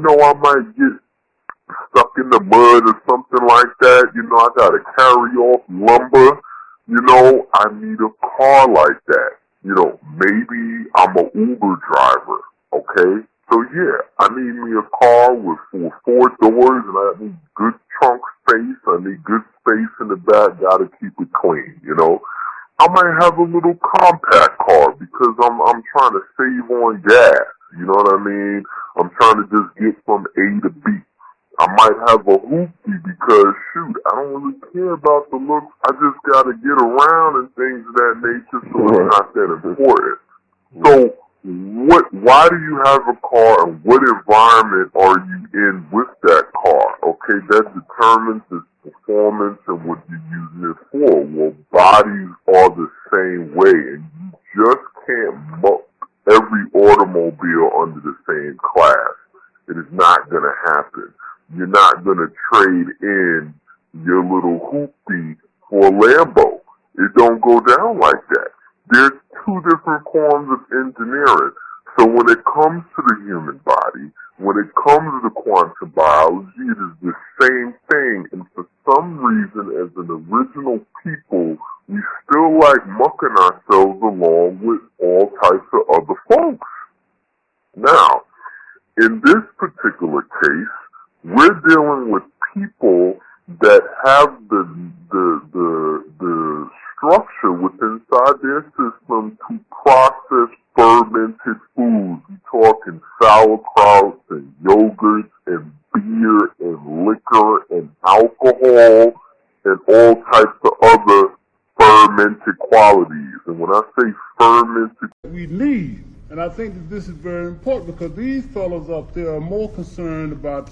know I might get stuck in the mud or something like that. You know, I gotta carry off lumber. You know, I need a car like that. You know, maybe I'm a Uber driver. Okay, so yeah, I need me a car with four, four doors, and I need good trunk space. I need good space in the back. Gotta keep it clean. You know. I might have a little compact car because I'm I'm trying to save on gas. You know what I mean? I'm trying to just get from A to B. I might have a hoopty because shoot, I don't really care about the looks. I just gotta get around and things of that nature, so it's not that important. So what why do you have a car and what environment are you in with that car? Okay, that determines its performance and what you're using it for. Well bodies are the same way and you just can't muck every automobile under the same class. It is not gonna happen you're not going to trade in your little hoopty for a Lambo. It don't go down like that. There's two different forms of engineering. So when it comes to the human body, when it comes to the quantum biology, it is the same thing. And for some reason, as an original people, we still like mucking ourselves along with all types of other folks. Now, in this particular case, we're dealing with people that have the the the the structure within inside their system to process fermented foods. We're talking sauerkraut and yogurts and beer and liquor and alcohol and all types of other fermented qualities. And when I say fermented, we need. And I think that this is very important because these fellows up there are more concerned about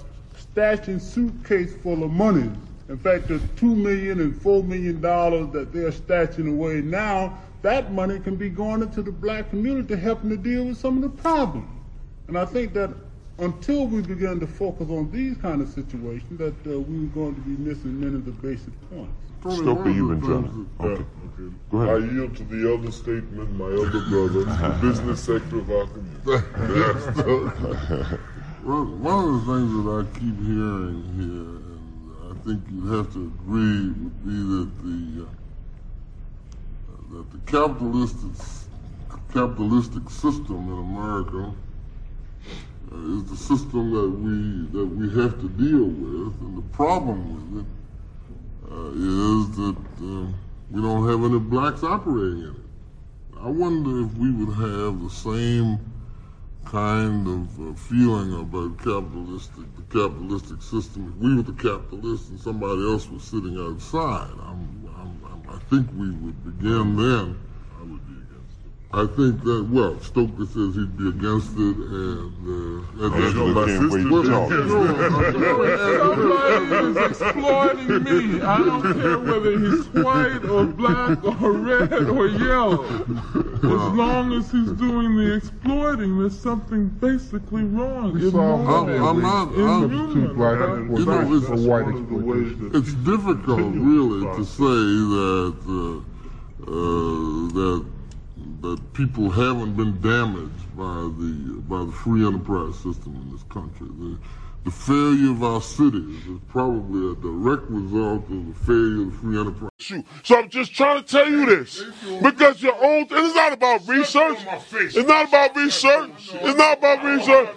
stashing suitcase full of money. In fact, the two million and four million dollars that they're stashing away now, that money can be going into the black community helping to deal with some of the problems. And I think that until we begin to focus on these kind of situations, that uh, we're going to be missing many of the basic points. Stoker, you've been trying to. Okay. okay. Go ahead. I yield to the other statement, my elder brother, the business sector of our community. One of the things that I keep hearing here, and I think you have to agree, would be that the uh, that the capitalistic capitalistic system in America uh, is the system that we that we have to deal with, and the problem with it uh, is that uh, we don't have any blacks operating in it. I wonder if we would have the same kind of uh, feeling about capitalistic, the capitalistic system. If we were the capitalists and somebody else was sitting outside, I'm, I'm, I'm, i think we would begin then. I would be against it. I think that, well, Stoker says he'd be against it, and uh, and that's my sister. Somebody is exploiting me. I don't care whether he's white or black or red or yellow. As long as he's doing the exploiting, there's something basically wrong. I'm, I'm not. I'm, you know, it's, white it's difficult, really, to say that uh, uh, that that people haven't been damaged by the by the free enterprise system in this country. The, the failure of our cities is probably a direct result of the failure of the free enterprise. So I'm just trying to tell you this. Because your own, it's not about research. It's not about research. It's not about research.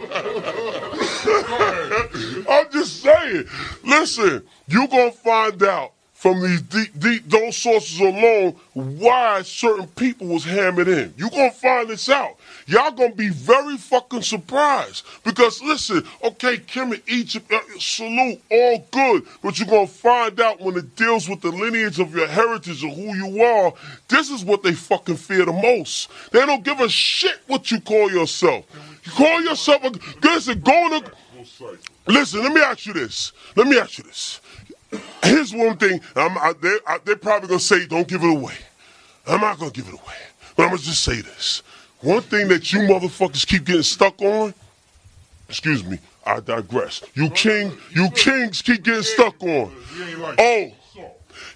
I'm just saying. Listen, you're going to find out from these deep, deep, those sources alone why certain people was hammered in. You're gonna find this out. Y'all gonna be very fucking surprised. Because listen, okay, Kemet, Egypt, uh, salute, all good, but you're gonna find out when it deals with the lineage of your heritage of who you are, this is what they fucking fear the most. They don't give a shit what you call yourself. You call yourself a, listen, going to, listen, let me ask you this. Let me ask you this. Here's one thing. I'm, I, they, I, they're probably going to say, don't give it away. I'm not going to give it away. But I'm going to just say this. One thing that you motherfuckers keep getting stuck on, excuse me, I digress. You king, you kings keep getting stuck on. Oh,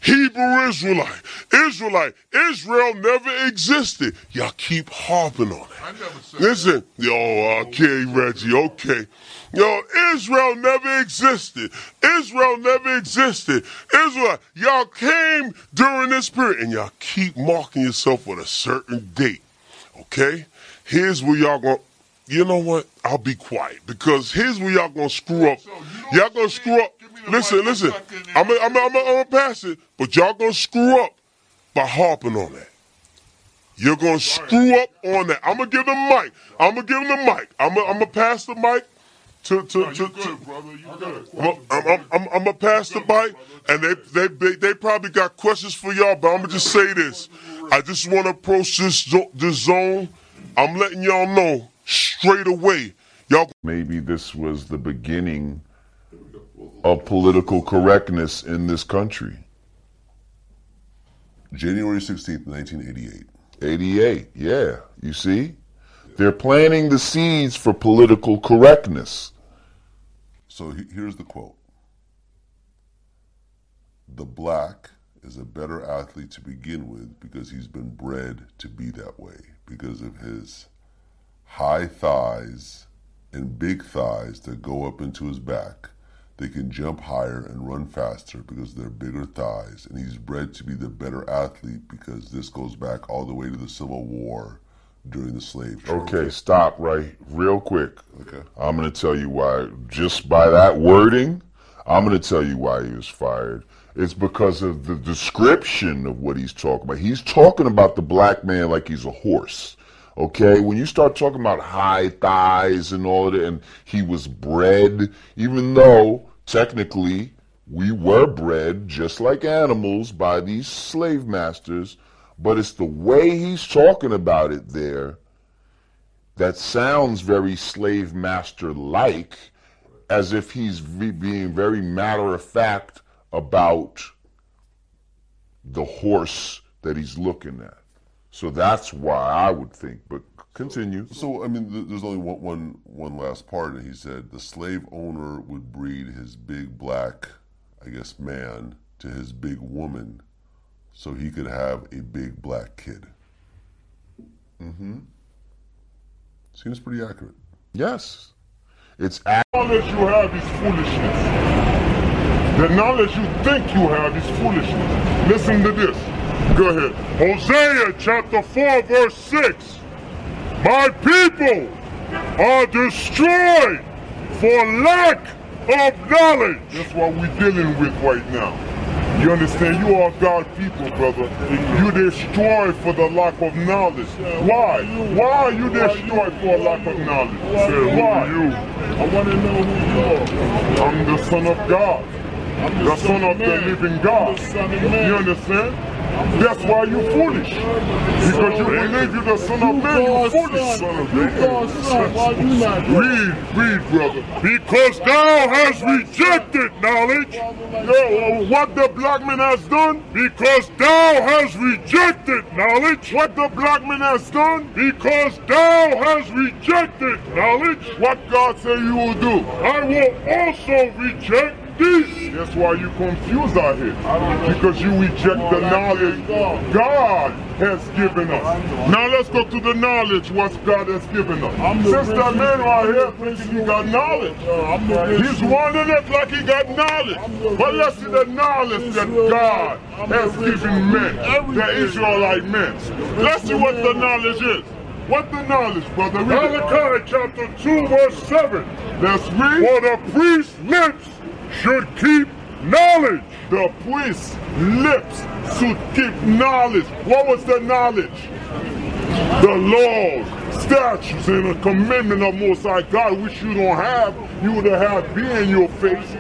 Hebrew Israelite, Israelite. Israel never existed. Y'all keep harping on it. Listen, yo, okay, Reggie, okay. Yo, Israel never existed. Israel never existed. Israel, y'all came during this period, and y'all keep marking yourself with a certain date. Okay? Here's where y'all gonna. you know what? I'll be quiet because here's where y'all gonna screw up. Y'all gonna screw up. Listen, listen. I'm gonna I'm I'm I'm pass it, but y'all gonna screw up by harping on that. You're gonna screw up on that. I'm gonna give them mic. I'm gonna give them the mic. I'm gonna I'm gonna pass the mic to to no, to. to I'm, I'm, I'm, I'm, I'm gonna pass the mic, and they, they they they probably got questions for y'all, but I'm gonna just say this. I just want to approach this this zone. I'm letting y'all know straight away. Y'all maybe this was the beginning of political correctness in this country. January 16th, 1988. 88, yeah. You see? They're planting the seeds for political correctness. So here's the quote The black is a better athlete to begin with because he's been bred to be that way, because of his high thighs and big thighs that go up into his back. They can jump higher and run faster because they're bigger thighs, and he's bred to be the better athlete because this goes back all the way to the Civil War during the slave trade. Okay, stop right real quick. Okay. I'm going to tell you why. Just by that wording, I'm going to tell you why he was fired. It's because of the description of what he's talking about. He's talking about the black man like he's a horse. Okay, when you start talking about high thighs and all of that, and he was bred, even though technically we were bred just like animals by these slave masters, but it's the way he's talking about it there that sounds very slave master like, as if he's being very matter of fact about the horse that he's looking at. So that's why I would think. But continue. So I mean, there's only one, one, one last part, and he said the slave owner would breed his big black, I guess, man to his big woman, so he could have a big black kid. Mm-hmm. Seems pretty accurate. Yes. It's ac- knowledge you have is foolishness. The knowledge you think you have is foolishness. Listen to this. Go ahead. Hosea chapter 4 verse 6. My people are destroyed for lack of knowledge. That's what we're dealing with right now. You understand? You are God people, brother. You destroyed for the lack of knowledge. Why? Why are you destroyed for a lack of knowledge? Why? You. I want to know who you are. I'm the Son of God. I'm the Son of the living God. You understand? That's why you foolish. Because you believe you're the son of man, you foolish son of man. Read, read, brother. Because thou hast rejected knowledge. Yo, what the black man has done? Because thou hast rejected knowledge. What the black man has done? Because thou hast rejected knowledge. What God said you will do. I will also reject that's why you confused out here. Because you reject the knowledge God has given us. Now let's go to the knowledge what God has given us. Since that man right here thinking he got knowledge, he's running it like he got knowledge. But let's see the knowledge that God has given men, the Israelite men. Let's see what the knowledge is. What the knowledge, brother? Malachi chapter 2, verse 7. Let's read. For the priest's lips should keep knowledge. The priest's lips should keep knowledge. What was the knowledge? The laws, statutes, and the commandment of Most High God, which you don't have, you would have had be in your face.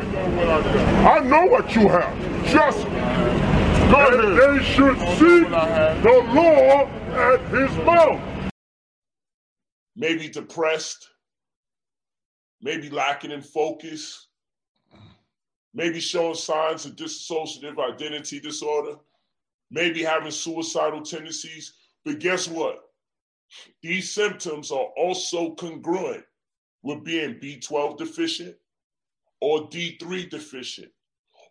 I know what you have. Just me. Go ahead. They should seek the law at his mouth. Maybe depressed, maybe lacking in focus, maybe showing signs of dissociative identity disorder, maybe having suicidal tendencies. But guess what? These symptoms are also congruent with being B12 deficient or D3 deficient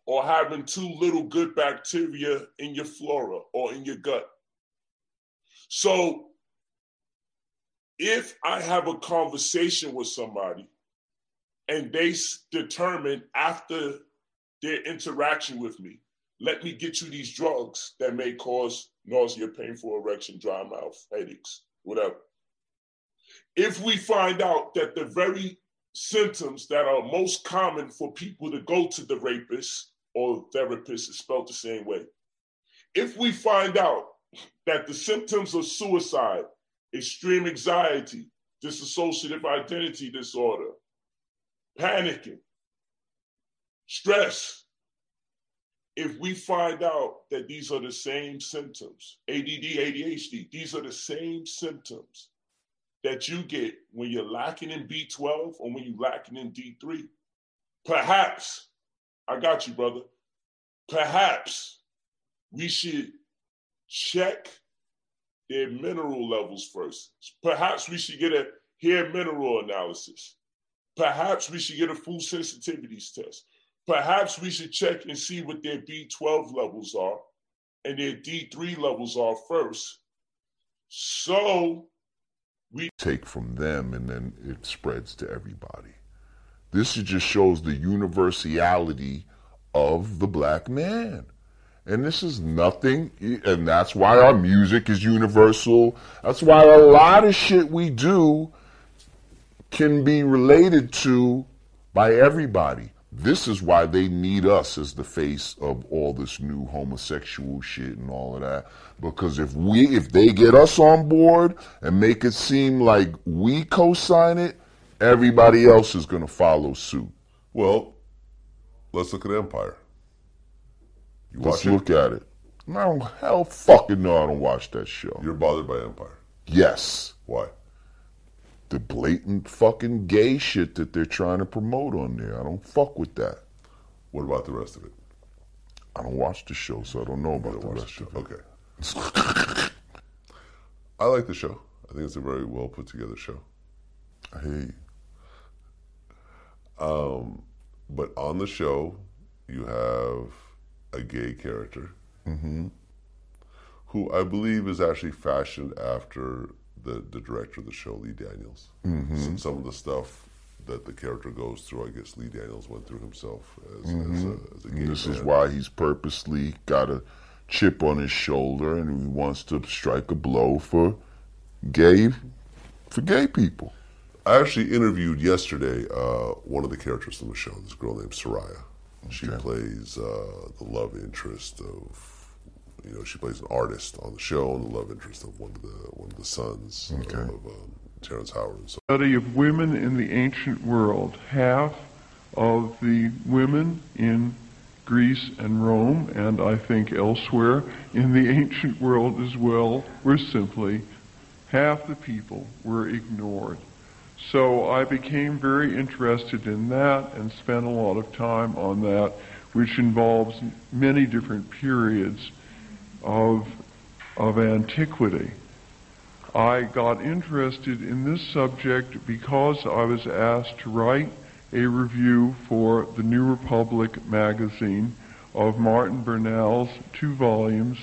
or having too little good bacteria in your flora or in your gut. So if I have a conversation with somebody and they determine after their interaction with me, let me get you these drugs that may cause nausea, painful erection, dry mouth, headaches, whatever. If we find out that the very symptoms that are most common for people to go to the rapist or therapist is spelled the same way. If we find out that the symptoms of suicide, extreme anxiety, dissociative identity disorder, panicking, stress, if we find out that these are the same symptoms, ADD, ADHD, these are the same symptoms that you get when you're lacking in B12 or when you're lacking in D3, perhaps, I got you, brother, perhaps we should check their mineral levels first. Perhaps we should get a hair mineral analysis. Perhaps we should get a food sensitivities test. Perhaps we should check and see what their B12 levels are and their D3 levels are first. So we take from them and then it spreads to everybody. This just shows the universality of the black man. And this is nothing, and that's why our music is universal. That's why a lot of shit we do can be related to by everybody. This is why they need us as the face of all this new homosexual shit and all of that. Because if we, if they get us on board and make it seem like we co-sign it, everybody else is going to follow suit. Well, let's look at Empire. You let's look at it. No, hell fucking no, I don't watch that show. You're bothered by Empire. Yes. Why? The blatant fucking gay shit that they're trying to promote on there. I don't fuck with that. What about the rest of it? I don't watch the show, so I don't know about the rest of it. Okay. I like the show. I think it's a very well put together show. I hear you. Um, but on the show, you have a gay character mm-hmm. who I believe is actually fashioned after the, the director of the show, Lee Daniels. Mm-hmm. Some, some, of the stuff that the character goes through, I guess Lee Daniels went through himself as, mm-hmm. as, a, as a gay This man. is why he's purposely got a chip on his shoulder and he wants to strike a blow for gay for gay people. I actually interviewed yesterday uh, one of the characters from the show, this girl named Serayah. She plays uh, the love interest of you know, she plays an artist on the show and the love interest of one of the one of the sons okay. of, of um, Terrence Howard. And so. Study of women in the ancient world. Half of the women in Greece and Rome, and I think elsewhere in the ancient world as well, were simply half the people were ignored. So I became very interested in that and spent a lot of time on that, which involves many different periods of, of antiquity. I got interested in this subject because I was asked to write a review for the New Republic magazine of Martin Bernal's two volumes,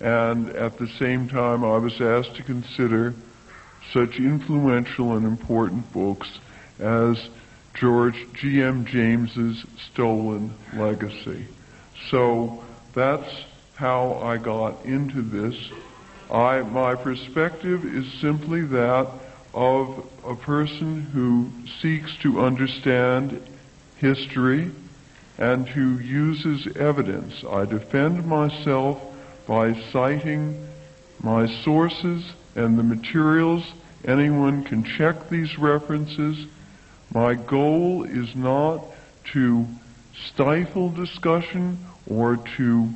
and at the same time I was asked to consider such influential and important books as George G.M. James's Stolen Legacy. So that's how I got into this. I, my perspective is simply that of a person who seeks to understand history and who uses evidence. I defend myself by citing my sources and the materials. Anyone can check these references. My goal is not to stifle discussion or to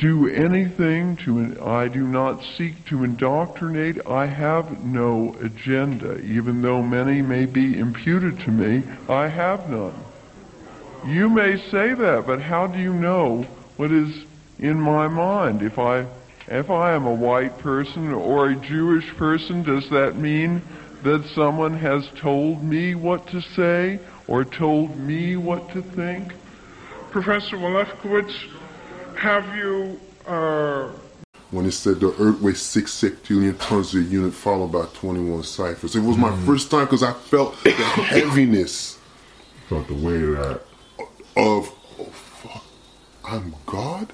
do anything to, I do not seek to indoctrinate. I have no agenda. Even though many may be imputed to me, I have none. You may say that, but how do you know what is in my mind? If I, if I am a white person or a Jewish person, does that mean that someone has told me what to say or told me what to think? Professor Lefkowitz, have you uh, when it said the Earth weighs six sextillion tons a unit, followed by 21 ciphers. It was my first time because I felt the heaviness Felt the weight of that. of, oh fuck, I'm God?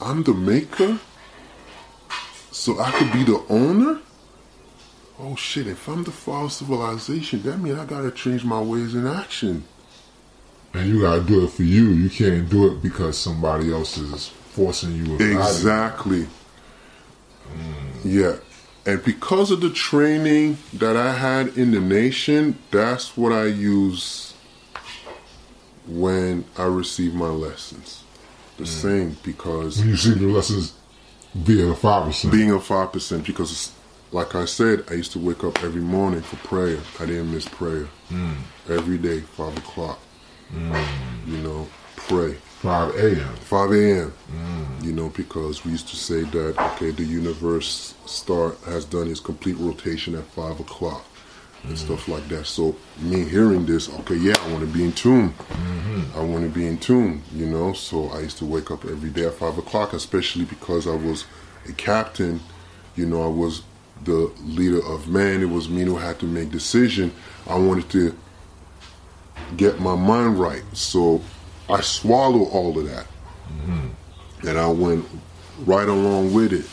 I'm the maker? So I could be the owner? Oh shit, if I'm the fall of civilization, that means I gotta change my ways in action. And you gotta do it for you. You can't do it because somebody else is forcing you. or guiding you. Exactly. Yeah. And because of the training that I had in the nation, that's what I use when I receive my lessons. The mm. same because When you see the lessons via the five percent. being a five percent because it's, like I said, I used to wake up every morning for prayer. I didn't miss prayer. Mm. Every day, five o'clock. Mm, you know, pray. Five a.m. 5 a.m. Mm. You know, because we used to say that okay, the universe start has done its complete rotation at five o'clock and mm. stuff like that. So me hearing this, okay, yeah, I want to be in tune. Mm-hmm. I want to be in tune. You know, so I used to wake up every day at five o'clock, especially because I was a captain. You know, I was the leader of men. It was me who had to make decision. I wanted to get my mind right. So I swallowed all of that. Mm-hmm. And I went right along with it.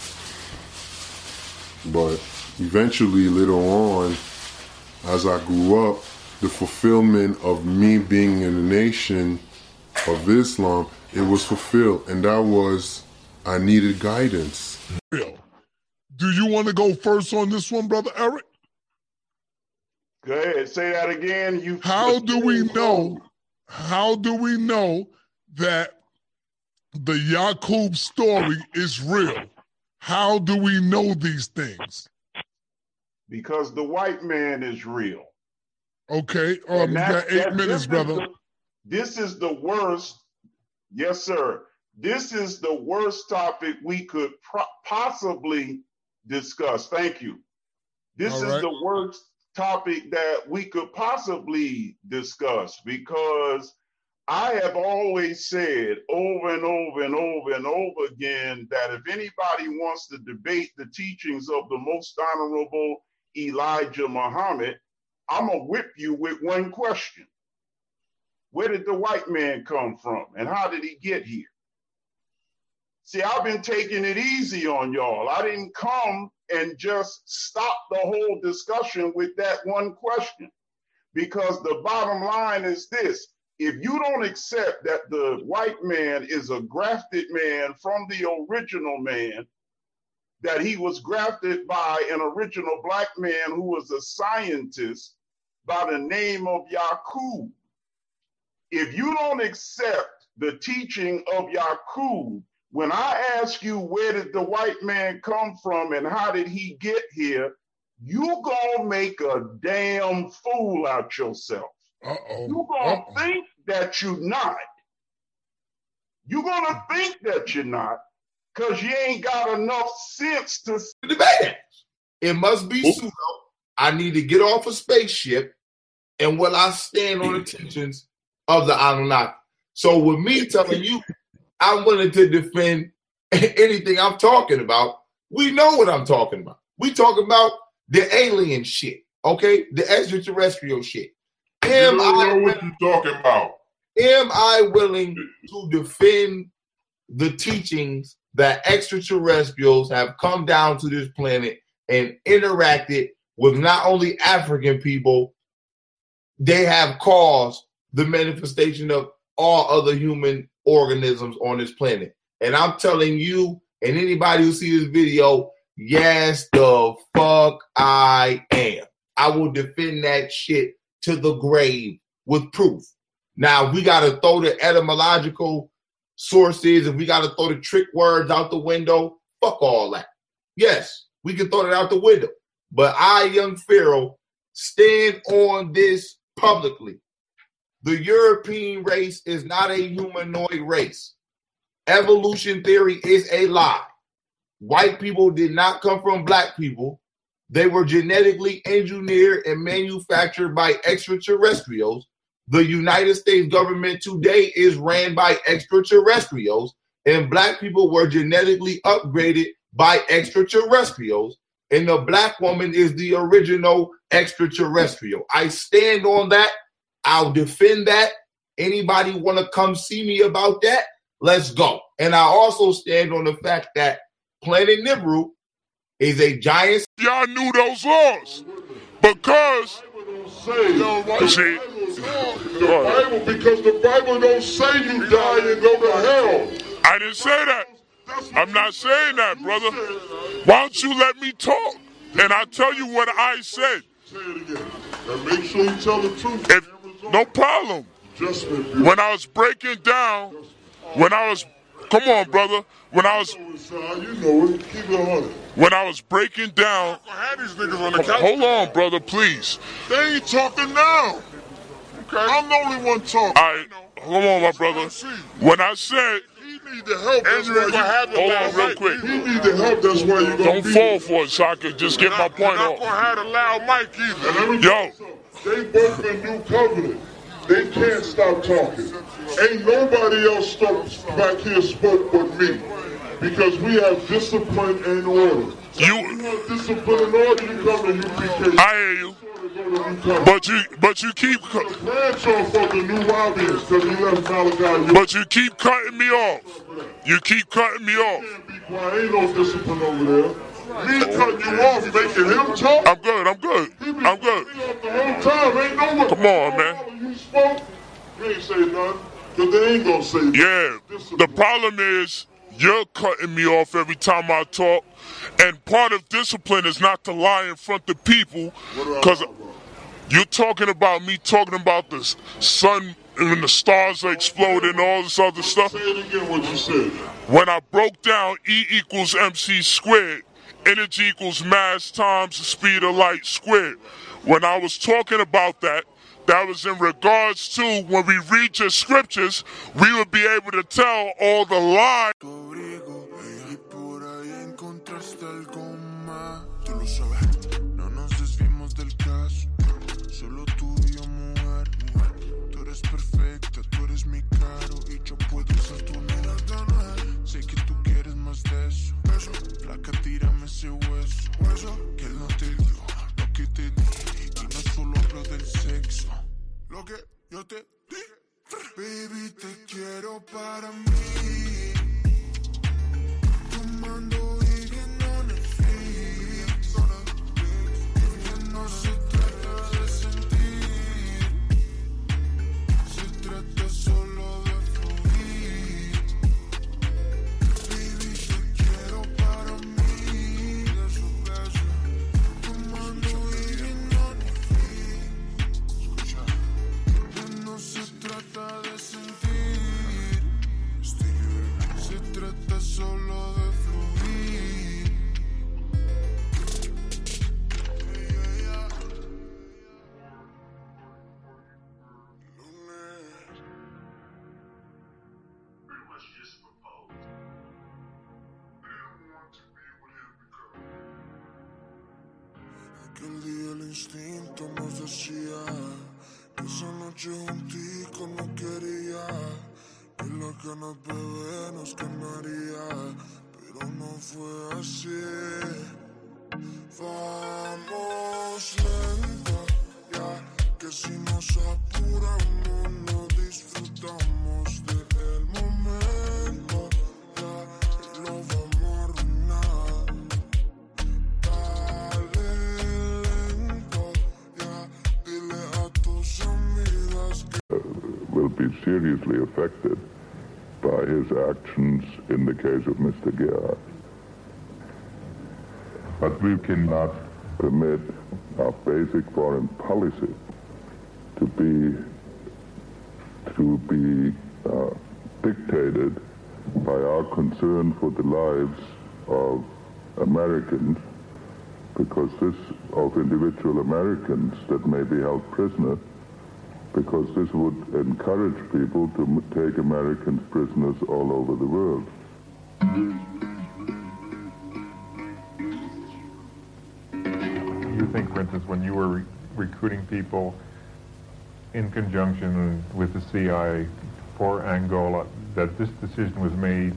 But eventually, later on, as I grew up, the fulfillment of me being in the nation of Islam, it was fulfilled. And that was, I needed guidance. Real. Do you want to go first on this one, brother Eric? Go ahead, say that again. You. How do we know? How do we know that the Yakub story is real? How do we know these things? Because the white man is real. Okay, um, you got eight minutes, brother. the- this is the worst. Yes, sir. This is the worst topic we could pro- possibly discuss. Thank you. This All is right. the worst topic that we could possibly discuss because I have always said over and over and over and over again that if anybody wants to debate the teachings of the most honorable Elijah Muhammad, I'm gonna whip you with one question. Where did the white man come from and how did he get here? See, I've been taking it easy on y'all. I didn't come and just stop the whole discussion with that one question. Because the bottom line is this if you don't accept that the white man is a grafted man from the original man, that he was grafted by an original black man who was a scientist by the name of Yakub. If you don't accept the teaching of Yakub, when I ask you where did the white man come from and how did he get here, you gonna make a damn fool out yourself. Uh-oh. You gonna Uh-oh. think that you're not. You're gonna think that you're not, because you ain't got enough sense to debate. It It must be pseudo. I need to get off a spaceship, and will I stand on the teachings of the Anunnaki? So, with me telling you, I'm willing to defend anything I'm talking about. We know what I'm talking about. We talk about the alien shit, okay? The extraterrestrial shit. Am you I know what you're talking about. am I willing to defend the teachings that extraterrestrials have come down to this planet and interacted with not only African people, they have caused the manifestation of all other human organisms on this planet. And I'm telling you and anybody who sees this video, yes, the fuck I am. I will defend that shit to the grave with proof. Now we got to throw the etymological sources and we got to throw the trick words out the window. Fuck all that. Yes, we can throw that out the window. But I, young Pharaoh, stand on this publicly. The European race is not a humanoid race. Evolution theory is a lie. White people did not come from black people. They were genetically engineered and manufactured by extraterrestrials the United States government today is ran by extraterrestrials, and black people were genetically upgraded by extraterrestrials, and the black woman is the original extraterrestrial. I stand on that. I'll defend that. Anybody want to come see me about that? Let's go. And I also stand on the fact that Planet Nibiru is a giant. Y'all knew those laws because Say, Yo, right. See? the Bible, because the Bible don't say you die and go to hell. I didn't say that. I'm not saying that, brother. Why don't you let me talk? And I'll tell you what I said. Say it again. And make sure you tell the truth. No problem. Just if you When I was breaking down, when I was, come on, brother. When I was, know it, son. You know it. Keep it when I was breaking down, I had these niggas on the couch. hold on, brother, please. They ain't talking now. Okay. I'm the only one talking. All right, hold on, my brother. When I said, need the help. That's Andrew, why have hold on real quick. He need the help. That's why you gonna Don't be fall for it, so I could just get my point You're not gonna off. have a loud mic either. And let me Yo. tell you something. They both in new covenant. They can't stop talking. Ain't nobody else spoke back here spoke but me. Because we have discipline and order. You- you have discipline and order, you come to UPK. I hear you, But you, but you keep, but you keep cutting me off. You keep cutting me off. Ain't no discipline over there. Me cutting you off, making him talk. I'm good. I'm good. I'm good. Come on, man. You spoke, you ain't say nothing. Cause they ain't gonna say. Yeah. The problem is you're cutting me off every time I talk, and part of discipline is not to lie in front of people, because you're talking about me talking about the sun and the stars are exploding and all this other stuff. Say it again what you said. When I broke down E equals MC squared, energy equals mass times the speed of light squared. When I was talking about that, that was in regards to when we read your scriptures, we would be able to tell all the lies. Sexo. Lo que yo te di. Baby, te quiero para mí. Tomando y viendo Netflix. Que no se instinto nos decía que esa noche juntico no quería que las ganas bebé nos ganaría, pero no fue así. Vamos lento, ya que si nos apuramos no disfrutamos be seriously affected by his actions in the case of Mr. Gearhart. But we cannot permit our basic foreign policy to be to be uh, dictated by our concern for the lives of Americans, because this of individual Americans that may be held prisoner because this would encourage people to take Americans prisoners all over the world. you think, for instance, when you were re- recruiting people in conjunction with the CIA for Angola that this decision was made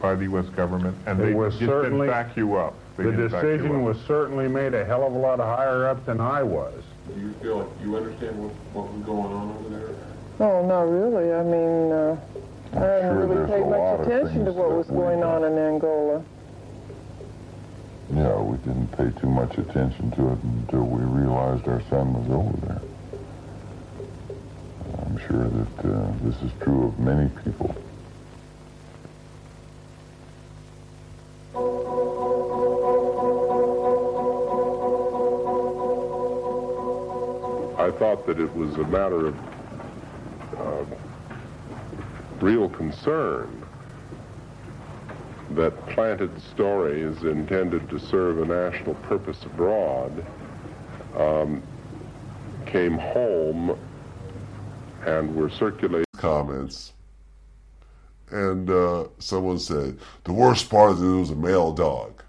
by the U.S. government, and It they was just didn't back you up. They The didn't back you decision was certainly made a hell of a lot higher up than I was. Do you feel like you understand what, what was going on over there? No, not really. I mean, uh, I sure didn't really there's pay much attention to what was going on in Angola. Yeah, we didn't pay too much attention to it until we realized our son was over there. I'm sure that uh, this is true of many people. Thought that it was a matter of uh, real concern that planted stories intended to serve a national purpose abroad um, came home and were circulated. comments. And uh, someone said, the worst part is it was a male dog.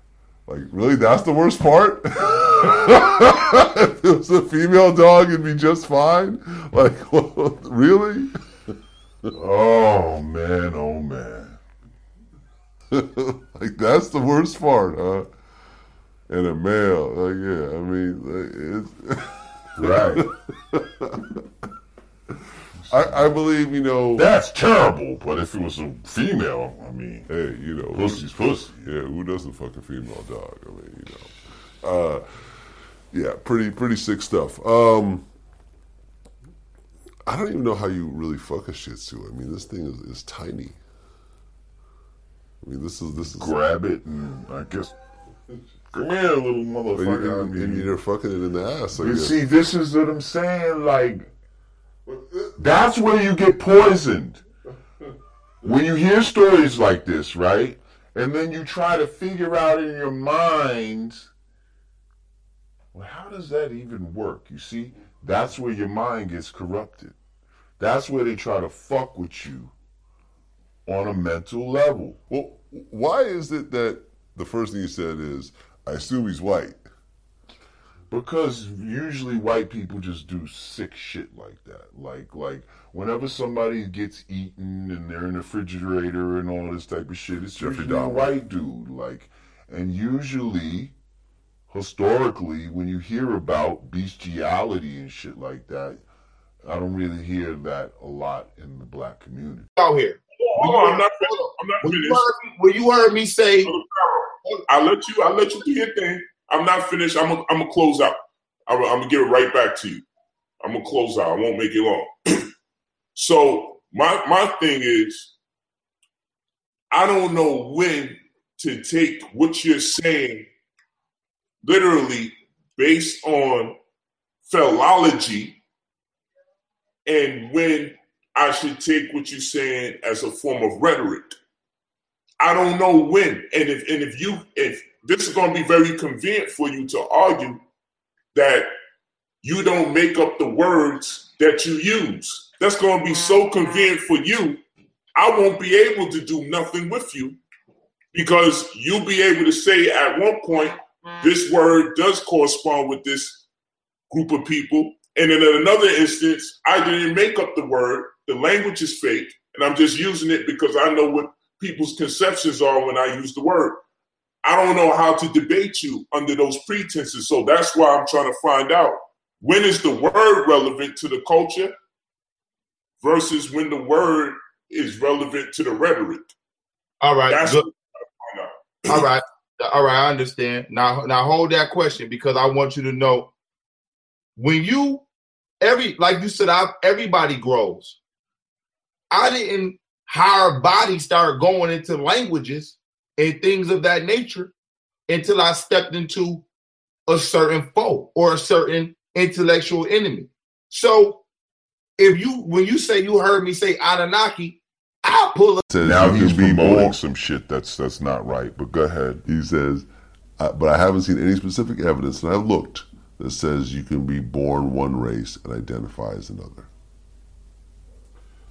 Like, really? That's the worst part? if it was a female dog, it'd be just fine? Like, really? oh, man, oh, man. like, that's the worst part, huh? And a male. Like, yeah, I mean, like, it's. Right. I, I believe, you know. That's terrible, but if it was a female, I mean, Hey, you know, Pussy's pussy. Yeah, who doesn't fuck a female dog? I mean, you know, uh, yeah, pretty pretty sick stuff. Um, I don't even know how you really fuck a Shih Tzu. I mean, this thing is, is tiny. I mean, this is this is grab it and I guess, come here, little And, motherfucker. you, I and you're fucking it in the ass. I You guess. see, this is what I'm saying. Like, that's where you get poisoned. When you hear stories like this, right? And then you try to figure out in your mind, well, how does that even work? You see, that's where your mind gets corrupted. That's where they try to fuck with you on a mental level. Well, why is it that the first thing you said is, I assume he's white? Because usually white people just do sick shit like that. Like like whenever somebody gets eaten and they're in the refrigerator and all this type of shit, it's Jeffrey usually a Dahmer. white dude. Like and usually historically when you hear about bestiality and shit like that, I don't really hear that a lot in the black community. Out here. Hold on, I'm not finished. I'm not When you, finished. heard, when you heard me say, I let you. I let you do your thing. I'm not finished. I'm. A, I'm gonna close out. I'm. I'm gonna give it right back to you. I'm gonna close out. I won't make it long. so my my thing is, I don't know when to take what you're saying literally based on philology, and when I should take what you're saying as a form of rhetoric. I don't know when. And if and if you if this is gonna be very convenient for you to argue that you don't make up the words that you use. That's gonna be so mm-hmm. convenient for you. I won't be able to do nothing with you because you'll be able to say at one point Mm-hmm. this word does correspond with this group of people. And in another instance, I didn't make up the word. The language is fake, and I'm just using it because I know what people's conceptions are when I use the word. I don't know how to debate you under those pretenses. So that's why I'm trying to find out when is the word relevant to the culture versus when the word is relevant to the rhetoric. all right, That's good. what I'm trying to find out. all right, all right, I understand. Now, now hold that question because I want you to know when you every like you said, I, everybody grows. I didn't hire body start going into languages and things of that nature until I stepped into a certain foe or a certain intellectual enemy. So if you when you say you heard me say Anunnaki, I'll pull up Says Now you he's can be promoting born. some shit that's that's not right. But go ahead. He says, I, but I haven't seen any specific evidence, and I've looked, that says you can be born one race and identify as another.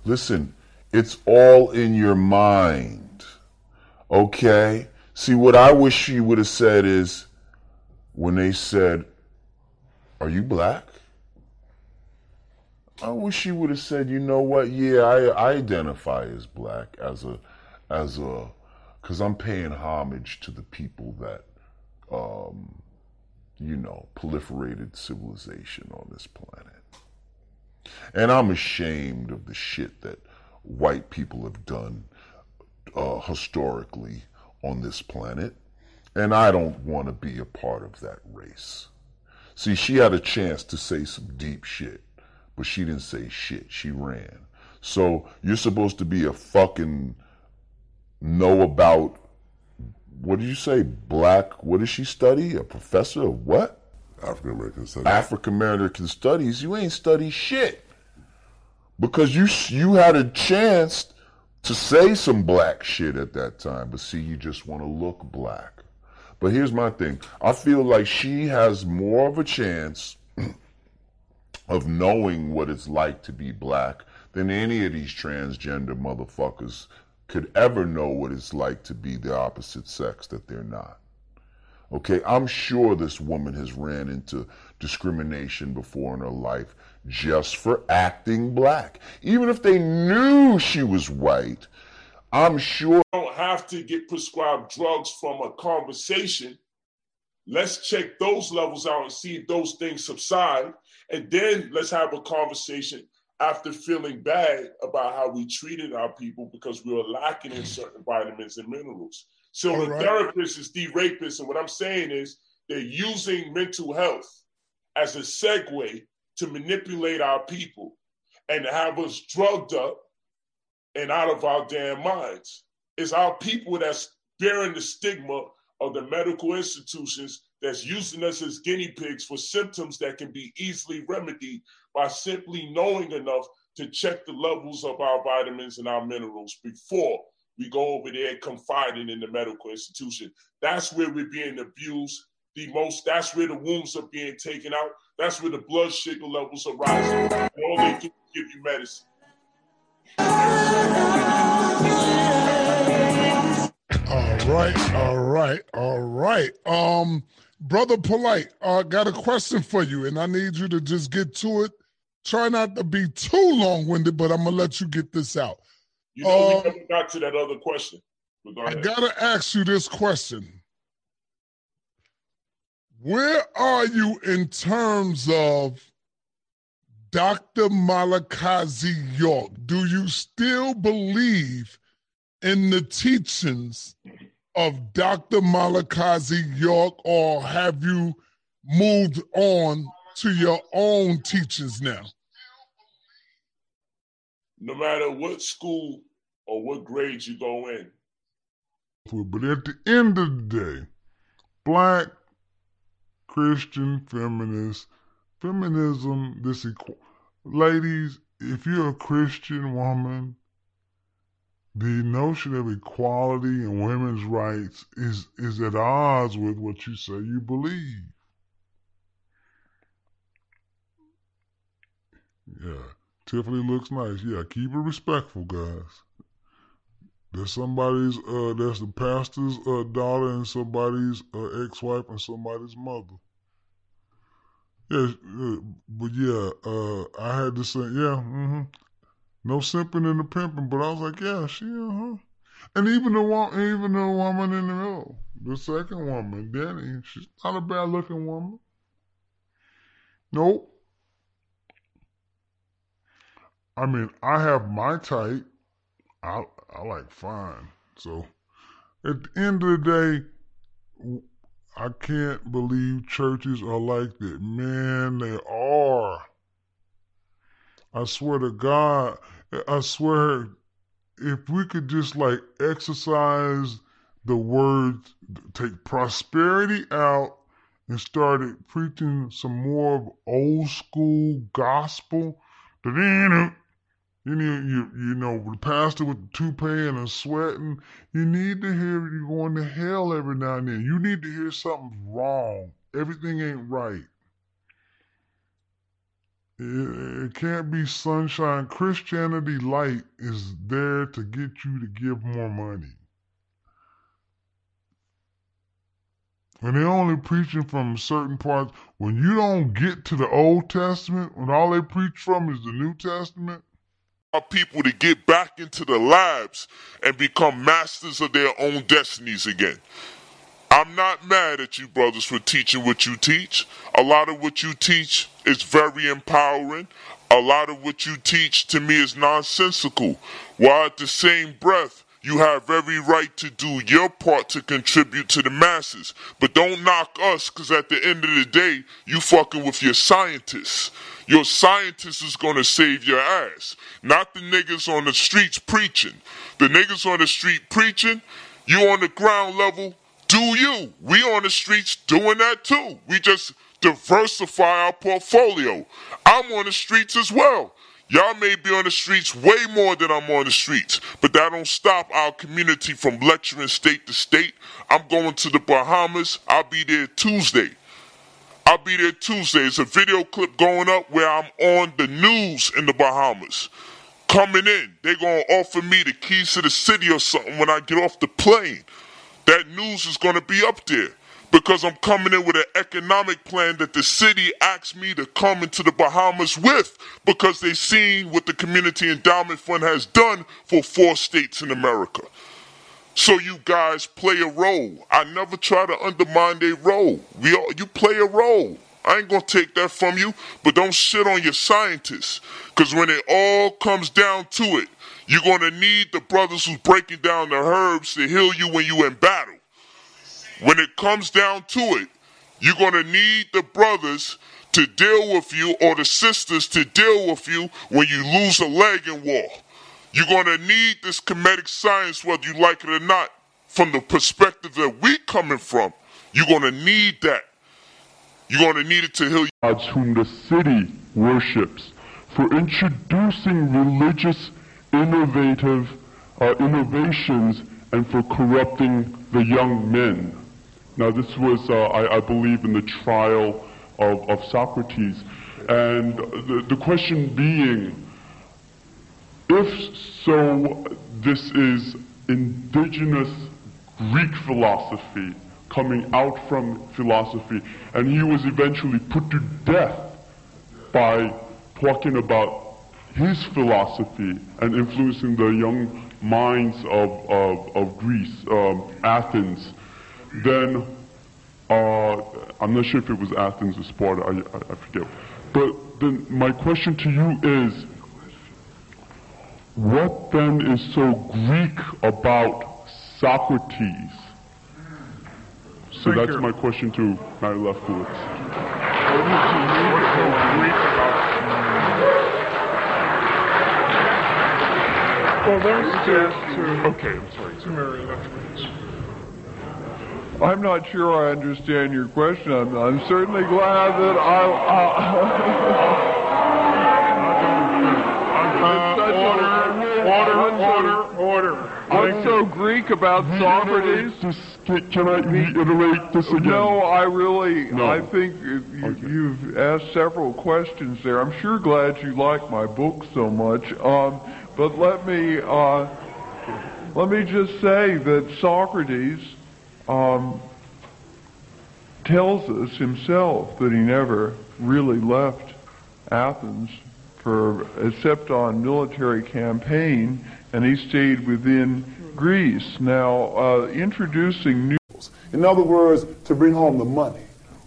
Listen, it's all in your mind. Okay? See, what I wish you would have said is when they said, Are you black? I wish she would have said, you know what? Yeah, I, I identify as black as a, as a, because I'm paying homage to the people that, um, you know, proliferated civilization on this planet. And I'm ashamed of the shit that white people have done uh, historically on this planet. And I don't want to be a part of that race. See, she had a chance to say some deep shit, but she didn't say shit. She ran. So you're supposed to be a fucking know about what did you say? Black what did she study? A professor of what? African American studies. African American studies. You ain't study shit. Because you you had a chance to say some black shit at that time, but see you just want to look black. But here's my thing. I feel like she has more of a chance of knowing what it's like to be black than any of these transgender motherfuckers could ever know what it's like to be the opposite sex that they're not. Okay, I'm sure this woman has ran into discrimination before in her life just for acting black. Even if they knew she was white, I'm sure. don't have to get prescribed drugs from a conversation. Let's check those levels out and see if those things subside. And then let's have a conversation after feeling bad about how we treated our people because we were lacking in certain vitamins and minerals. So All the right. therapist is the rapist. And what I'm saying is they're using mental health as a segue to manipulate our people and have us drugged up and out of our damn minds. It's our people that's bearing the stigma of the medical institutions that's using us as guinea pigs for symptoms that can be easily remedied by simply knowing enough to check the levels of our vitamins and our minerals before we go over there confiding in the medical institution. That's where we're being abused the most. That's where the wounds are being taken out. That's where the blood sugar levels are rising. And all they can give you medicine. All right, all right, all right. Um, brother Polite, I got a question for you, and I need you to just get to it. Try not to be too long-winded, but I'm gonna let you get this out. You know, Um, we never got to that other question. Go I gotta ask you this question. Where are you in terms of Dr. Malachi Z. York? Do you still believe in the teachings of Dr. Malachi Z. York, or have you moved on to your own teachings now? no matter what school or what grade you go in, But at the end of the day, black Christian feminists, feminism, this equal, ladies, if you're a Christian woman, the notion of equality and women's rights is is at odds with what you say you believe. Yeah, Tiffany looks nice. Yeah, keep it respectful, guys. There's somebody's uh that's the pastor's uh daughter and somebody's uh ex-wife and somebody's mother. Yeah, uh, but yeah, uh I had to say, yeah, mm-hmm. No simping and the pimping, but I was like, yeah, she uh-huh. And even the one even the woman in the middle, the second woman, Danny, she's not a bad looking woman. Nope. I mean, I have my type. I I like fine. So at the end of the day, I can't believe churches are like that. Man, they are. I swear to God, I swear, if we could just like exercise the words, take prosperity out and started preaching some more of old school gospel, then you know, you you know, the pastor with the toupee and a sweating. You need to hear you're going to hell every now and then. You need to hear something's wrong. Everything ain't right. It, it can't be sunshine. Christianity light is there to get you to give more money. And they're only preaching from certain parts, when you don't get to the Old Testament, when all they preach from is the New Testament, people to get back into the labs and become masters of their own destinies again. I'm not mad at you, brothers, for teaching what you teach. A lot of what you teach is very empowering. A lot of what you teach to me is nonsensical. While at the same breath, you have every right to do your part to contribute to the masses. But don't knock us, because at the end of the day, you fucking with your scientists. Your scientist is gonna save your ass. Not the niggas on the streets preaching. The niggas on the street preaching, you on the ground level, do you. We on the streets doing that too. We just diversify our portfolio. I'm on the streets as well. Y'all may be on the streets way more than I'm on the streets, but that don't stop our community from lecturing state to state. I'm going to the Bahamas. I'll be there Tuesday. I'll be there Tuesday. It's a video clip going up where I'm on the news in the Bahamas. Coming in, they're going to offer me the keys to the city or something when I get off the plane. That news is going to be up there because I'm coming in with an economic plan that the city asked me to come into the Bahamas with because they've seen what the Community Endowment Fund has done for four states in America. So you guys play a role. I never try to undermine their role. We all, you play a role. I ain't gonna take that from you, but don't shit on your scientists. Cause when it all comes down to it, you're gonna need the brothers who's breaking down the herbs to heal you when you in battle. When it comes down to it, you're going to need the brothers to deal with you or the sisters to deal with you when you lose a leg in war. You're going to need this Kemetic science, whether you like it or not, from the perspective that we coming from. You're going to need that. You're going to need it to heal you. Whom the city worships, for introducing religious innovative uh, innovations and for corrupting the young men. Now, this was, uh, I, I, believe, in the trial of, of Socrates. And the, the question being, if so, this is indigenous Greek philosophy coming out from philosophy, and he was eventually put to death by talking about his philosophy and influencing the young minds of, of, of Greece, um, Athens, then uh, I'm not sure if it was Athens or Sparta, I, I, I forget. But then my question to you is, what then is so Greek about Socrates? So Thank that's you. my question to Mary Lefkowitz. Well, that's just to, Okay, I'm sorry. to Mary I'm not sure I understand your question. I'm, I'm certainly glad that I'll. order, order, order. What's so Greek about Socrates? Can, can I reiterate this again? No, I really, No. I think you, you've asked several questions there. I'm sure glad you like my book so much. Um, but let me, uh, let me just say that Socrates um, tells us himself that he never really left Athens for except on military campaign, and he stayed within Greece. Now, uh, introducing new In other words, to bring home the money.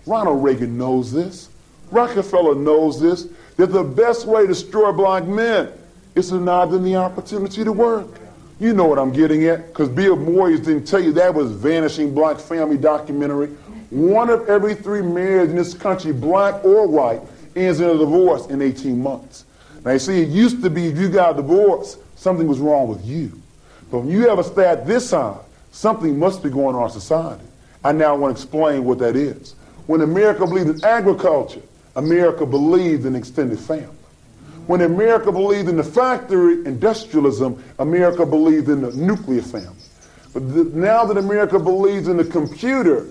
Ronald Reagan knows this. Rockefeller knows this. That the best way to destroy black men to deny them the opportunity to work. You know what I'm getting at, because Bill Moyers didn't tell you that was Vanishing Black Family documentary. One of every three marriages in this country, black or white, ends in a divorce in 18 months. Now, you see, it used to be if you got a divorce, something was wrong with you. But when you have a stat this side, something must be going on in our society. I now want to explain what that is. When America believed in agriculture, America believed in extended family. When America believed in the factory, industrialism, America believed in the nuclear family. But now that America believes in the computer,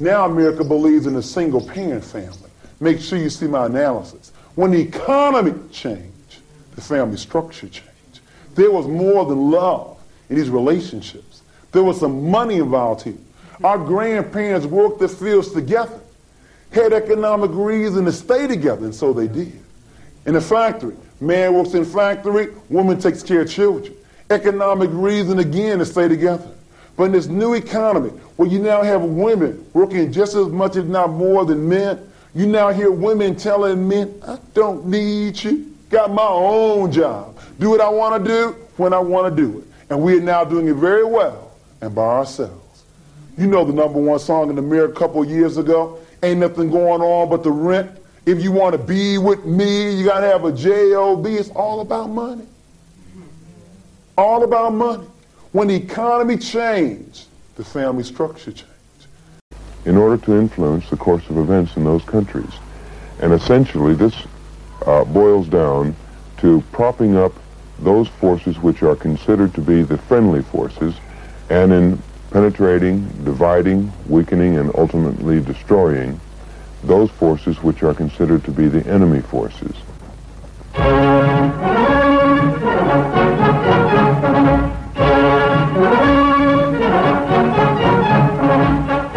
now America believes in a single parent family. Make sure you see my analysis. When the economy changed, the family structure changed. There was more than love in these relationships. There was some money involved here. Our grandparents worked the fields together, had economic reason to stay together, and so they did. In a factory, man works in factory, woman takes care of children. Economic reason again to stay together. But in this new economy, where you now have women working just as much, if not more, than men, you now hear women telling men, I don't need you. Got my own job. Do what I want to do when I want to do it. And we are now doing it very well and by ourselves. You know the number one song in the mirror a couple years ago? Ain't nothing going on but the rent. If you want to be with me, you got to have a job. It's all about money. All about money. When the economy changed, the family structure changed. in order to influence the course of events in those countries. And essentially, this uh, boils down to propping up those forces which are considered to be the friendly forces, and in penetrating, dividing, weakening, and ultimately destroying those forces which are considered to be the enemy forces.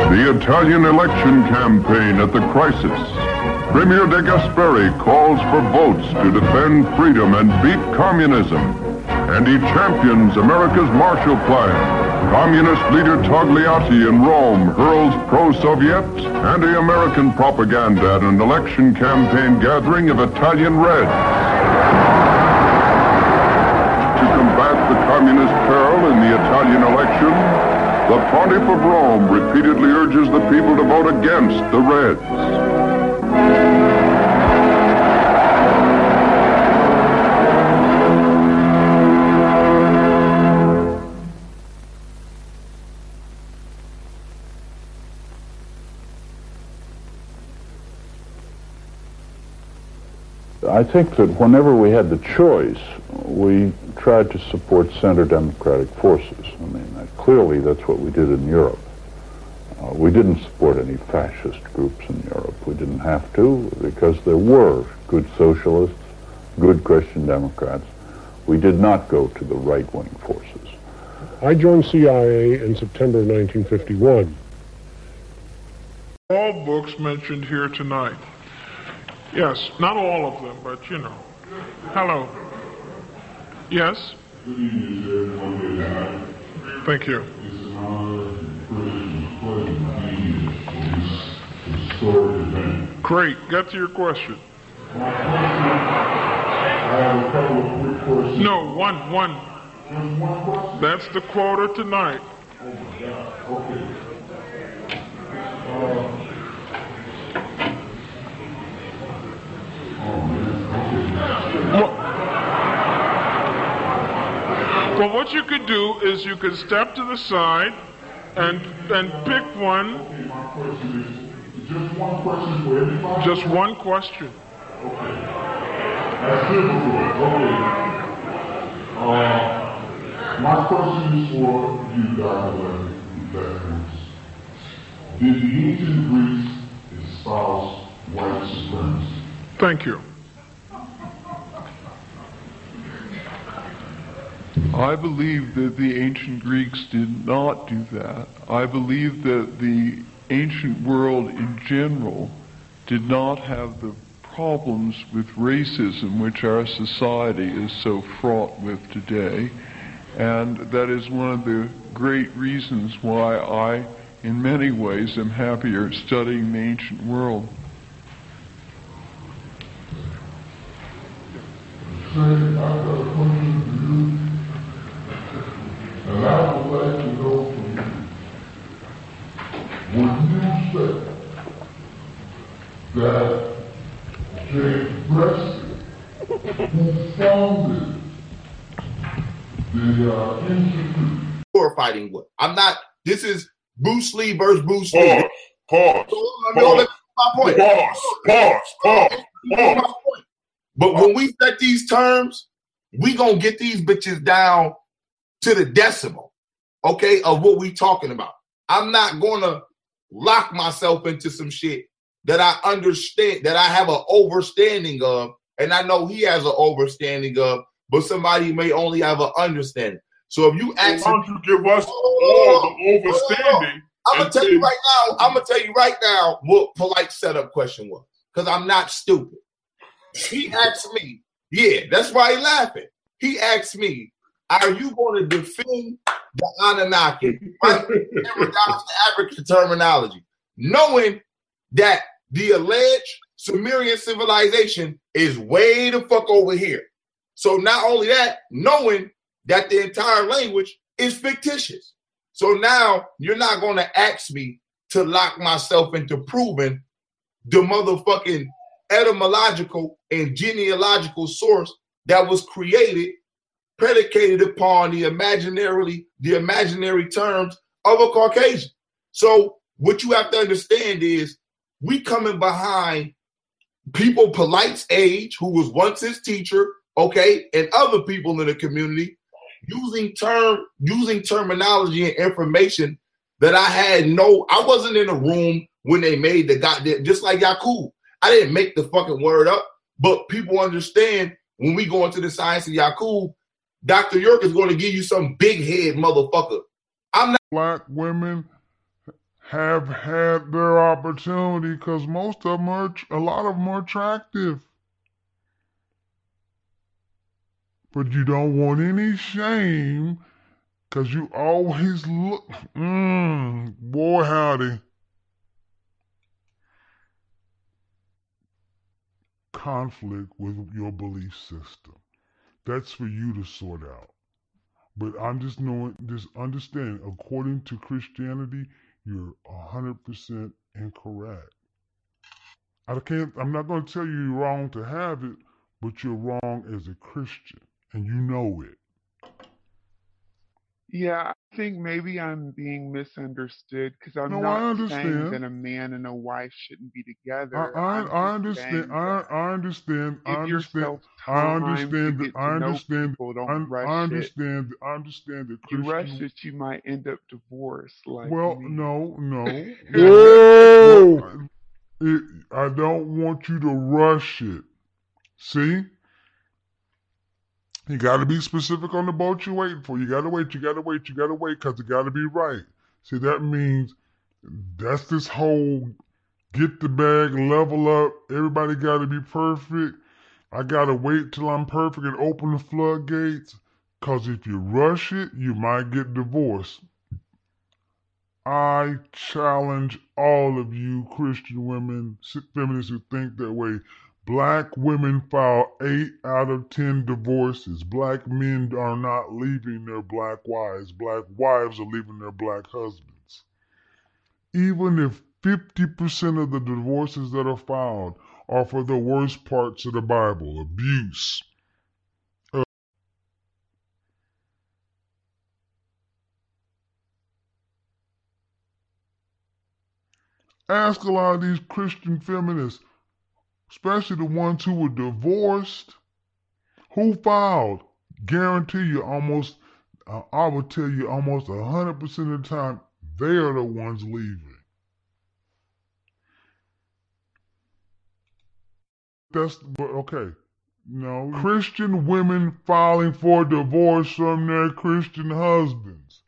The Italian election campaign at the crisis. Premier De Gasperi calls for votes to defend freedom and beat communism. And he champions America's Marshall Plan. Communist leader Togliatti in Rome hurls pro-Soviet anti-American propaganda at an election campaign gathering of Italian Reds. To combat the communist peril in the Italian election, the Pontiff of Rome repeatedly urges the people to vote against the Reds. Think that whenever we had the choice, we tried to support center democratic forces. I mean, that, clearly that's what we did in Europe. Uh, we didn't support any fascist groups in Europe. We didn't have to because there were good socialists, good Christian Democrats. We did not go to the right-wing forces. I joined CIA in September 1951. All books mentioned here tonight. Yes, not all of them, but you know. Hello. Yes? Thank you. Great. Get to your question. No, one, one. That's the quota tonight. Well, well, what you could do is you could step to the side and and pick one. Just one question for everybody? Just one question. That's difficult. Okay. Uh, my question is for you, Dr. Lefkowitz. Did the ancient Greeks espouse white supremacy? Thank you. I believe that the ancient Greeks did not do that. I believe that the ancient world in general did not have the problems with racism which our society is so fraught with today. And that is one of the great reasons why I, in many ways, am happier studying the ancient world I got a question for you. I would like to know from you. Would you say that James Preston, who founded the uh, Institute, We're fighting with. I'm not. This is Bruce Lee versus Bruce Lee. Pause. Pause. So, let my point. Pause. Pause. Pause. Let me make my point. But when we set these terms, we gonna get these bitches down to the decimal, okay, of what we talking about. I'm not gonna lock myself into some shit that I understand, that I have an overstanding of, and I know he has an overstanding of, but somebody may only have an understanding. So if you Why ask, don't you give us oh, all the overstanding I'm gonna tell you right now. I'm gonna tell you right now what polite setup question was because I'm not stupid. He asked me, yeah, that's why he laughing. He asked me, "Are you going to defend the Anunnaki right, in regards to African terminology, knowing that the alleged Sumerian civilization is way the fuck over here? So not only that, knowing that the entire language is fictitious." So now you're not going to ask me to lock myself into proving the motherfucking etymological and genealogical source that was created, predicated upon the imaginarily, the imaginary terms of a Caucasian. So what you have to understand is we coming behind people Polite's age, who was once his teacher, okay, and other people in the community using term using terminology and information that I had no I wasn't in the room when they made the goddamn just like Yakub. I didn't make the fucking word up, but people understand when we go into the science of Yakub, Dr. York is going to give you some big head motherfucker. I'm not black women have had their opportunity because most of them are a lot of them are attractive. but you don't want any shame because you always look, mmm, boy, howdy. Conflict with your belief system. That's for you to sort out. But I'm just knowing, just understand, according to Christianity, you're 100% incorrect. I can't, I'm not going to tell you you're wrong to have it, but you're wrong as a Christian and you know it. Yeah, think maybe I'm being misunderstood because I'm No, I not saying that a man and a wife shouldn't be together. I, I, I'm I just understand. I, I understand. I understand. I to understand. get that- to I understand. people. I, Don't rush I it. understand. I understand that You rush Christian. it, you might end up divorced. Like Well, me. no, no. Whoa! Well, it, I don't want you to rush it. See? You got to be specific on the boat you're waiting for. You got to wait. You got to wait. You got to wait because it got to be right. See, that means that's this whole get the bag, level up. Everybody got to be perfect. I got to wait till I'm perfect and open the floodgates. Because if you rush it, you might get divorced. I challenge all of you Christian women, feminists who think that way. Black women file 8 out of 10 divorces. Black men are not leaving their black wives. Black wives are leaving their black husbands. Even if 50% of the divorces that are filed are for the worst parts of the Bible abuse, uh, Ask a lot of these Christian feminists, especially the ones who were divorced, who filed. Guarantee you almost, uh, I would tell you almost 100% of the time, they are the ones leaving. That's, but okay. No, Christian women filing for divorce from their Christian husbands.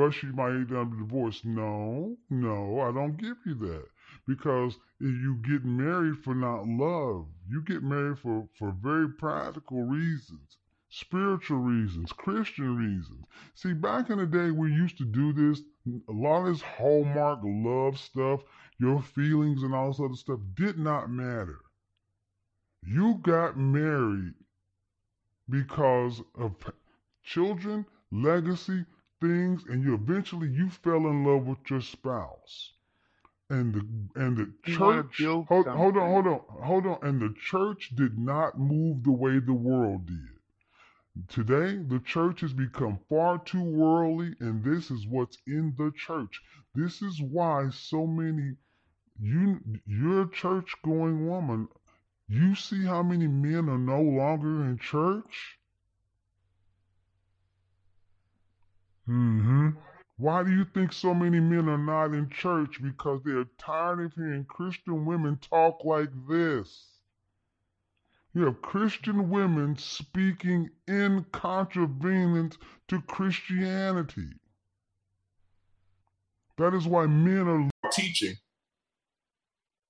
Rush you might end up divorce. No, no, I don't give you that. Because you get married for not love, you get married for, for very practical reasons, spiritual reasons, Christian reasons. See, back in the day, we used to do this. A lot of this hallmark love stuff, your feelings and all this other stuff did not matter. You got married because of children, legacy, things, and you eventually you fell in love with your spouse. And the and the church hold, hold on, hold on, hold on. And the church did not move the way the world did. Today, the church has become far too worldly, and this is what's in the church. This is why so many you you're a church going woman. You see how many men are no longer in church? Hmm Why do you think so many men are not in church? Because they're tired of hearing Christian women talk like this. You have Christian women speaking in contravenance to Christianity. That is why men are teaching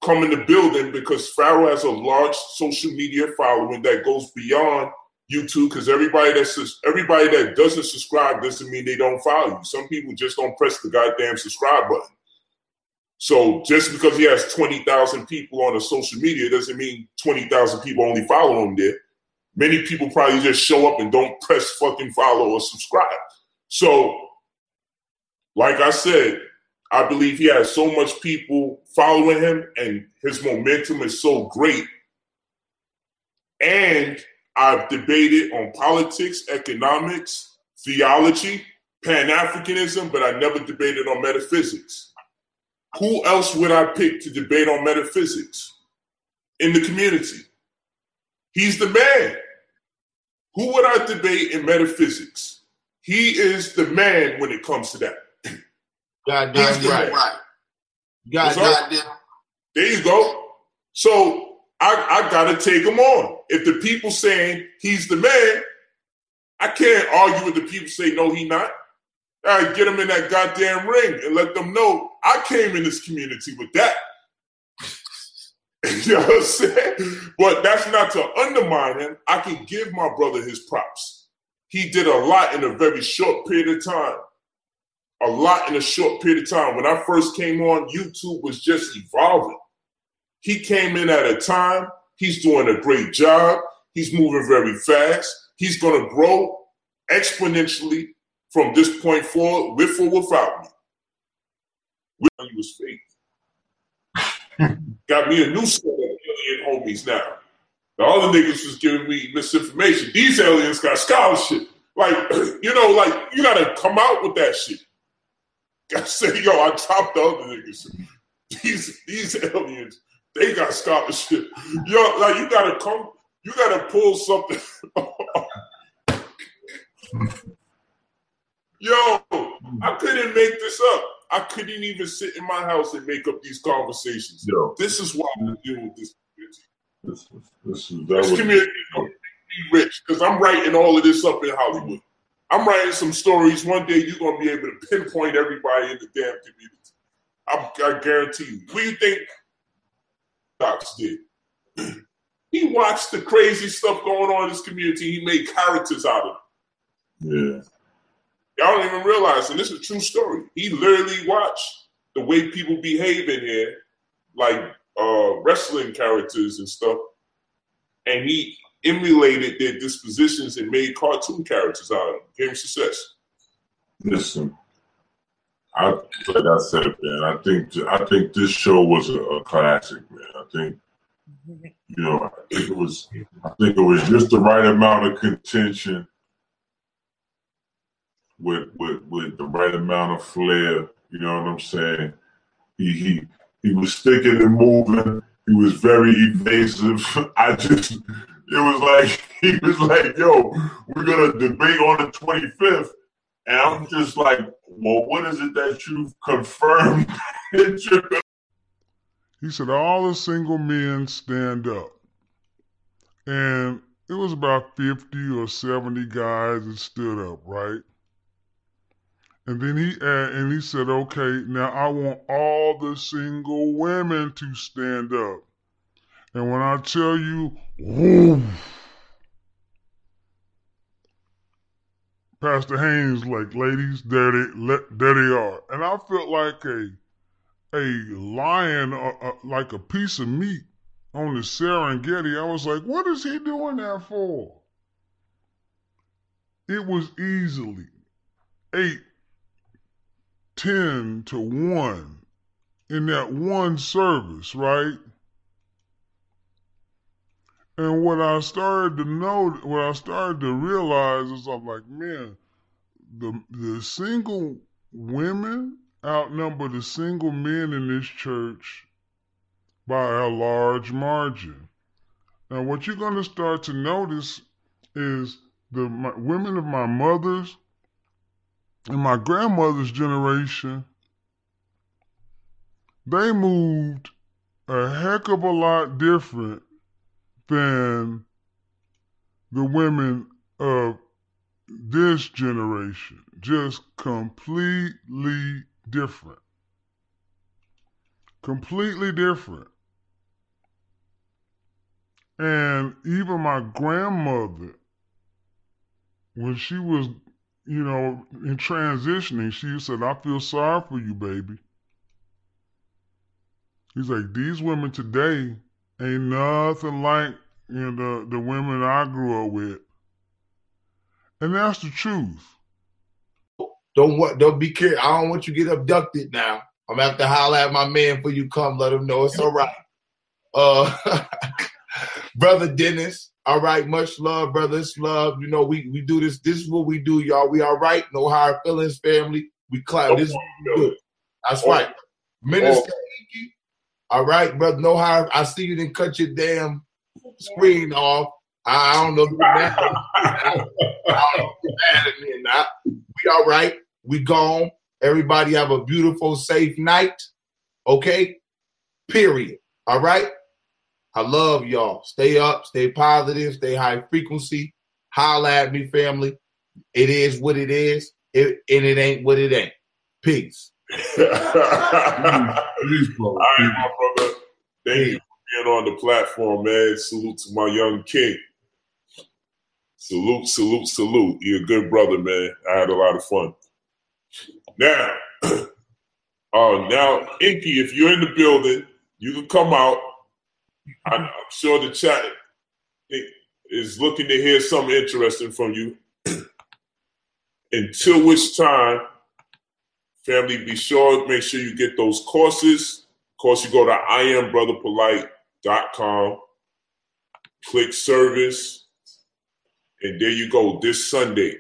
come in the building because Pharaoh has a large social media following that goes beyond YouTube because everybody that's everybody that doesn't subscribe doesn't mean they don't follow you. Some people just don't press the goddamn subscribe button. So just because he has 20,000 people on a social media doesn't mean 20,000 people only follow him there. Many people probably just show up and don't press fucking follow or subscribe. So, like I said, I believe he has so much people following him and his momentum is so great. And I've debated on politics, economics, theology, Pan Africanism, but I never debated on metaphysics. Who else would I pick to debate on metaphysics in the community? He's the man. Who would I debate in metaphysics? He is the man when it comes to that. Goddamn right. right. Goddamn. There you go. So I, I gotta take him on. If the people saying he's the man, I can't argue with the people say no, he not. I get him in that goddamn ring and let them know I came in this community with that. you know what I'm saying? But that's not to undermine him. I can give my brother his props. He did a lot in a very short period of time a lot in a short period of time. When I first came on, YouTube was just evolving. He came in at a time, he's doing a great job, he's moving very fast, he's going to grow exponentially from this point forward, with or without me. With you was fake. Got me a new set of alien homies now. The other niggas was giving me misinformation. These aliens got scholarship. Like, you know, like you gotta come out with that shit. I say, yo, I chopped the other niggas. These these aliens, they got scholarship. Yo, like you gotta come, you gotta pull something. yo, I couldn't make this up. I couldn't even sit in my house and make up these conversations. Yo, this is why I'm dealing with this community. This, this, is, this community is be rich because I'm writing all of this up in Hollywood. I'm writing some stories. One day you're gonna be able to pinpoint everybody in the damn community. I'm, I guarantee you. What do you think Docs did? he watched the crazy stuff going on in this community. He made characters out of it. Yeah. Y'all don't even realize, and this is a true story. He literally watched the way people behave in here, like uh, wrestling characters and stuff, and he emulated their dispositions and made cartoon characters out of them. Game success. Listen, I like I said, man. I think I think this show was a, a classic, man. Think you know, I think it was I think it was just the right amount of contention with with with the right amount of flair. You know what I'm saying? He he he was sticking and moving. He was very evasive. I just it was like he was like, "Yo, we're gonna debate on the 25th," and I'm just like, "Well, what is it that you've confirmed that you're gonna?" He said, "All the single men stand up," and it was about 50 or 70 guys that stood up, right? And then he and he said, "Okay, now I want all the single women to stand up." And when I tell you, whoo, Pastor Haynes, like, ladies, there they, there they are. And I felt like a, a lion, uh, uh, like a piece of meat on the Serengeti. I was like, what is he doing that for? It was easily eight, ten to one in that one service, right? And what I started to know, what I started to realize is I'm like, man, the the single women outnumber the single men in this church by a large margin. Now, what you're going to start to notice is the my, women of my mother's and my grandmother's generation, they moved a heck of a lot different than the women of this generation. Just completely different. Completely different. And even my grandmother, when she was, you know, in transitioning, she said, I feel sorry for you, baby. He's like, these women today ain't nothing like you know, the, the women I grew up with. And that's the truth. Don't what don't be careful. I don't want you to get abducted now. I'm gonna have to holler at my man for you come, let him know it's all right. Uh brother Dennis, all right, much love, brothers, love. You know, we we do this. This is what we do, y'all. We all right, no hard feelings, family. We clap. This is do. That's right. Minister all right, brother, no hard. I see you didn't cut your damn screen off. I, don't know you're. I don't know if you're mad at me or not. We all right. We gone. Everybody have a beautiful, safe night. Okay? Period. All right? I love y'all. Stay up, stay positive, stay high frequency. Holla at me, family. It is what it is, it, and it ain't what it ain't. Peace. All right, my brother. Thank you for being on the platform, man. Salute to my young king. Salute, salute, salute. You're a good brother, man. I had a lot of fun. Now, uh, now, Inky, if you're in the building, you can come out. I'm, I'm sure the chat is looking to hear something interesting from you. Until which time, family, be sure make sure you get those courses. Of course, you go to iambrotherpolite.com, click service, and there you go. This Sunday,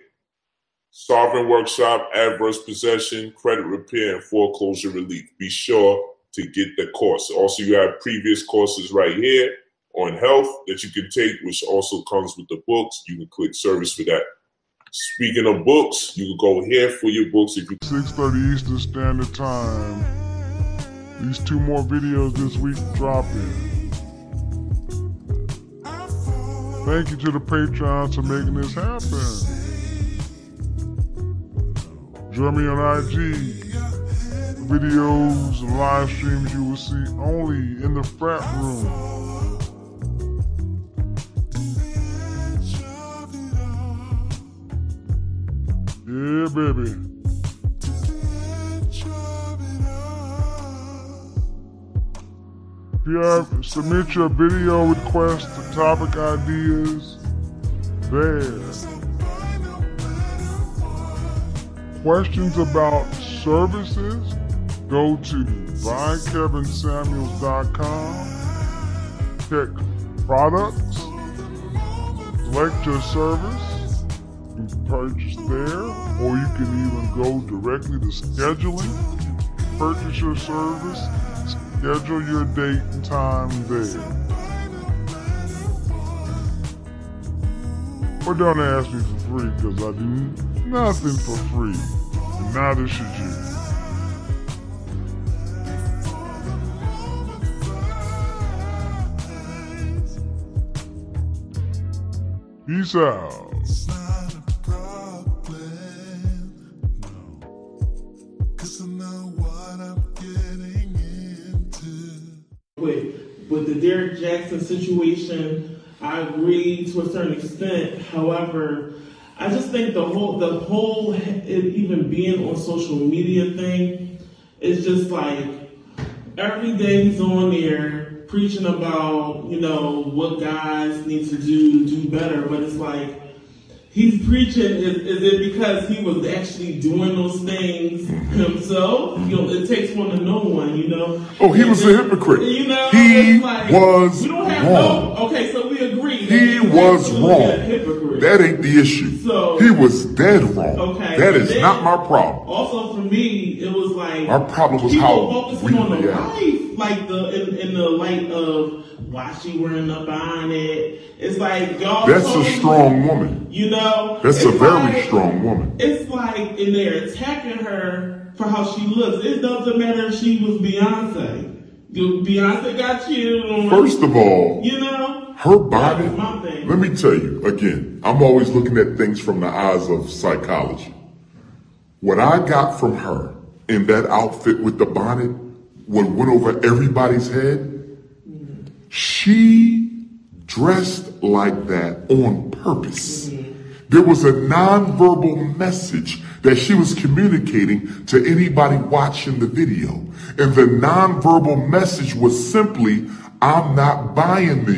Sovereign Workshop, Adverse Possession, Credit Repair, and Foreclosure Relief. Be sure to get the course. Also, you have previous courses right here on health that you can take, which also comes with the books. You can click service for that. Speaking of books, you can go here for your books if you 6.30 Eastern Standard Time. These two more videos this week dropping. Thank you to the Patreons for making this happen. Join me on IG. Videos and live streams you will see only in the frat room. Yeah, baby. If you have submit your video requests, topic ideas, there. Questions about services, go to buykevinsamuels.com, check products, select your service, you can purchase there, or you can even go directly to scheduling, purchase your service, schedule your date and time there. Or don't ask me for free because I do nothing for free, and neither should you. Peace out. with with the Derrick Jaxn situation, I agree to a certain extent. However, I just think the whole the whole it even being on social media thing is just like every day he's on there preaching about you know what guys need to do to do better, but it's like he's preaching is, is it because he was actually doing those things himself? You know, it takes one to know one, you know. Oh, he was a hypocrite. You know, He like, was we don't have wrong. no He was wrong. That ain't the issue. So- he was dead wrong. Okay, That is then- not my problem. Also, for me, it was like Our problem was people how focusing we on the life, like the in, in the light of why she wearing a bonnet. It's like y'all. That's a strong woman. You know, That's a very like- strong woman. It's like, and they're attacking her for how she looks. It doesn't matter if she was Beyonce. Beyonce got you. First of all, you know, her body let me tell you again, I'm always looking at things from the eyes of psychology. What I got from her in that outfit with the bonnet, what went over everybody's head, she dressed like that on purpose. Mm-hmm. There was a nonverbal message that she was communicating to anybody watching the video. And the nonverbal message was simply, I'm not buying this.